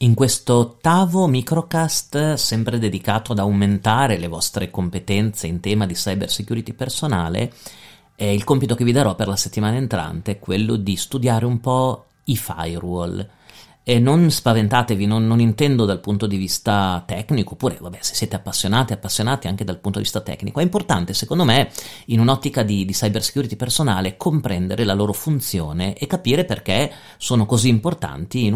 In questo ottavo microcast, sempre dedicato ad aumentare le vostre competenze in tema di cyber security personale, eh, il compito che vi darò per la settimana entrante è quello di studiare un po' i firewall. E non spaventatevi, non, non, intendo dal punto di vista tecnico, oppure vabbè, se siete appassionati, appassionati anche dal punto di vista tecnico. È importante, secondo me, in un'ottica di, di cyber security personale, comprendere la loro funzione e capire perché sono così importanti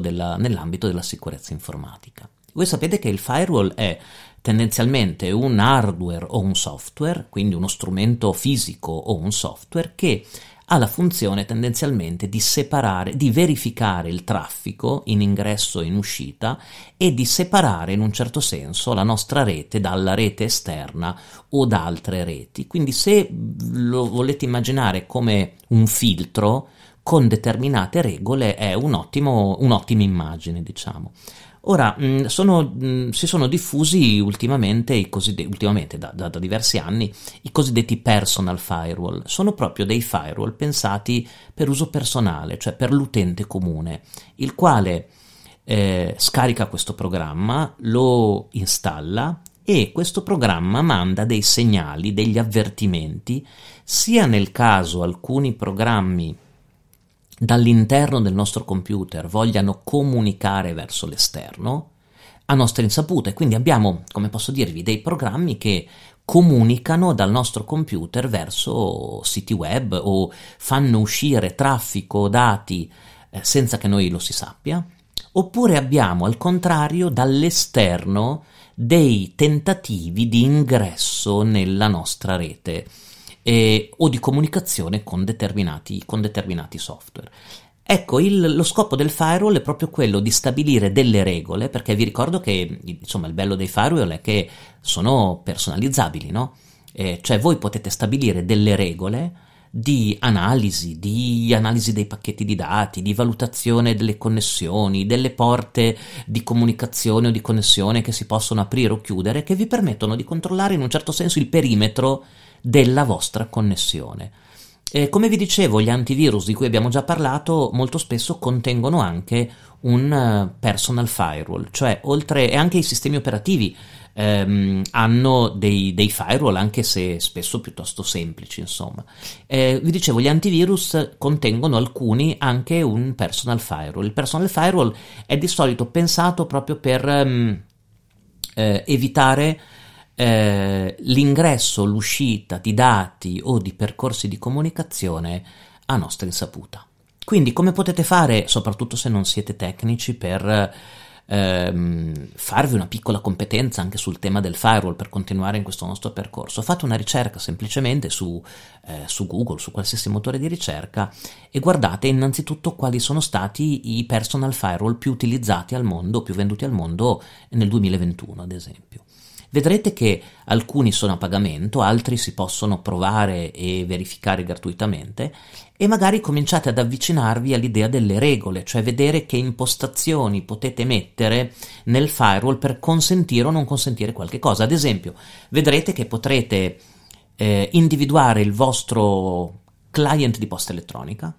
della, nell'ambito della sicurezza informatica. Voi sapete che il firewall è tendenzialmente un hardware o un software, quindi uno strumento fisico o un software che ha la funzione tendenzialmente di separare, di verificare il traffico in ingresso e in uscita e di separare in un certo senso la nostra rete dalla rete esterna o da altre reti. Quindi se lo volete immaginare come un filtro con determinate regole è un ottimo, un'ottima immagine, diciamo. Ora, mm, sono, mm, si sono diffusi ultimamente, i cosiddetti, ultimamente da, da, da, diversi anni, i cosiddetti personal firewall. Sono proprio dei firewall pensati per uso personale, cioè per l'utente comune, il quale eh, scarica questo programma, lo installa e questo programma manda dei segnali, degli avvertimenti, sia nel caso alcuni programmi dall'interno del nostro computer vogliano comunicare verso l'esterno, a nostra insaputa. E quindi abbiamo, come posso dirvi, dei programmi che comunicano dal nostro computer verso siti web o fanno uscire traffico, dati eh, senza che noi lo si sappia. Oppure abbiamo al contrario dall'esterno dei tentativi di ingresso nella nostra rete eh, o di comunicazione con determinati, con determinati software. Ecco, il, lo scopo del firewall è proprio quello di stabilire delle regole, perché vi ricordo che insomma, il bello dei firewall è che sono personalizzabili, no? Eh, cioè voi potete stabilire delle regole di analisi, di analisi dei pacchetti di dati, di valutazione delle connessioni, delle porte di comunicazione o di connessione che si possono aprire o chiudere, che vi permettono di controllare in un certo senso il perimetro della vostra connessione. Eh, come vi dicevo, gli antivirus di cui abbiamo già parlato molto spesso contengono anche un uh, personal firewall, cioè oltre e anche i sistemi operativi ehm, hanno dei, dei, firewall, anche se spesso piuttosto semplici, insomma. Eh, vi dicevo, gli antivirus contengono alcuni anche un personal firewall. Il personal firewall è di solito pensato proprio per um, eh, evitare eh, l'ingresso, l'uscita di dati o di percorsi di comunicazione a nostra insaputa. Quindi come potete fare, soprattutto se non siete tecnici, per ehm, farvi una piccola competenza anche sul tema del firewall per continuare in questo nostro percorso? Fate una ricerca semplicemente su, eh, su Google, su qualsiasi motore di ricerca e guardate innanzitutto quali sono stati i personal firewall più utilizzati al mondo, più venduti al mondo nel 2021 ad esempio. Vedrete che alcuni sono a pagamento, altri si possono provare e verificare gratuitamente e magari cominciate ad avvicinarvi all'idea delle regole, cioè vedere che impostazioni potete mettere nel firewall per consentire o non consentire qualche cosa. Ad esempio, vedrete che potrete eh, individuare il vostro client di posta elettronica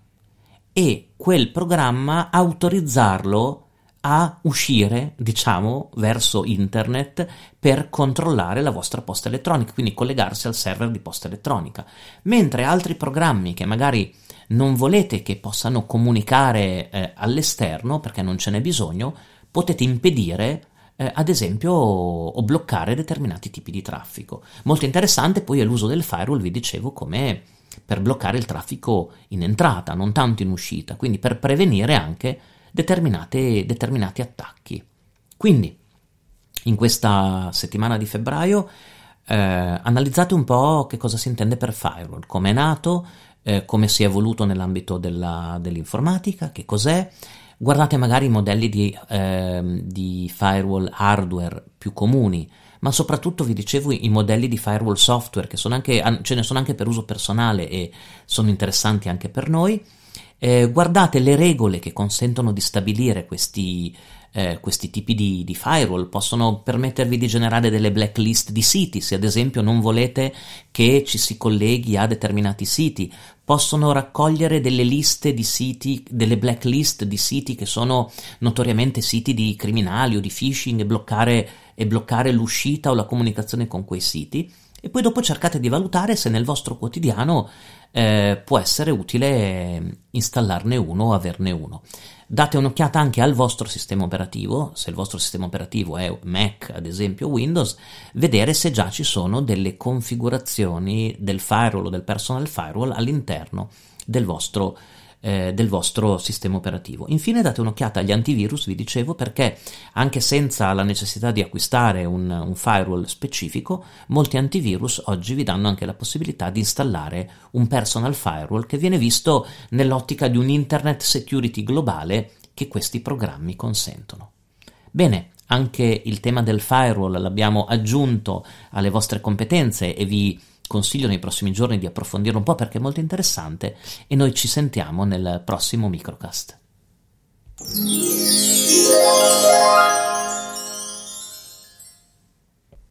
e quel programma autorizzarlo a uscire, diciamo, verso internet per controllare la vostra posta elettronica, quindi collegarsi al server di posta elettronica. Mentre altri programmi che magari non volete che possano comunicare eh, all'esterno perché non ce n'è bisogno, potete impedire eh, ad esempio o bloccare determinati tipi di traffico. Molto interessante poi è l'uso del firewall, vi dicevo, come per bloccare il traffico in entrata, non tanto in uscita, quindi per prevenire anche determinati attacchi. Quindi, in questa settimana di febbraio, eh, analizzate un po' che cosa si intende per firewall, come è nato, eh, come si è evoluto nell'ambito della, dell'informatica, che cos'è. Guardate magari i modelli di, eh, di firewall hardware più comuni, ma soprattutto vi dicevo i modelli di firewall software che anche, ce ne sono anche per uso personale e sono interessanti anche per noi. Eh, guardate le regole che consentono di stabilire questi, eh, questi tipi di, di, firewall, possono permettervi di generare delle blacklist di siti, se ad esempio non volete che ci si colleghi a determinati siti, possono raccogliere delle liste di siti, delle blacklist di siti che sono notoriamente siti di criminali o di phishing e bloccare, e bloccare l'uscita o la comunicazione con quei siti e poi dopo cercate di valutare se nel vostro quotidiano eh, può essere utile installarne uno o averne uno. Date un'occhiata anche al vostro sistema operativo, se il vostro sistema operativo è Mac, ad esempio Windows, vedere se già ci sono delle configurazioni del firewall o del personal firewall all'interno del vostro eh, del vostro sistema operativo. Infine date un'occhiata agli antivirus, vi dicevo, perché anche senza la necessità di acquistare un, un firewall specifico, molti antivirus oggi vi danno anche la possibilità di installare un personal firewall che viene visto nell'ottica di un internet security globale che questi programmi consentono. Bene, anche il tema del firewall l'abbiamo aggiunto alle vostre competenze e vi consiglio nei prossimi giorni di approfondirlo un po' perché è molto interessante e noi ci sentiamo nel prossimo microcast.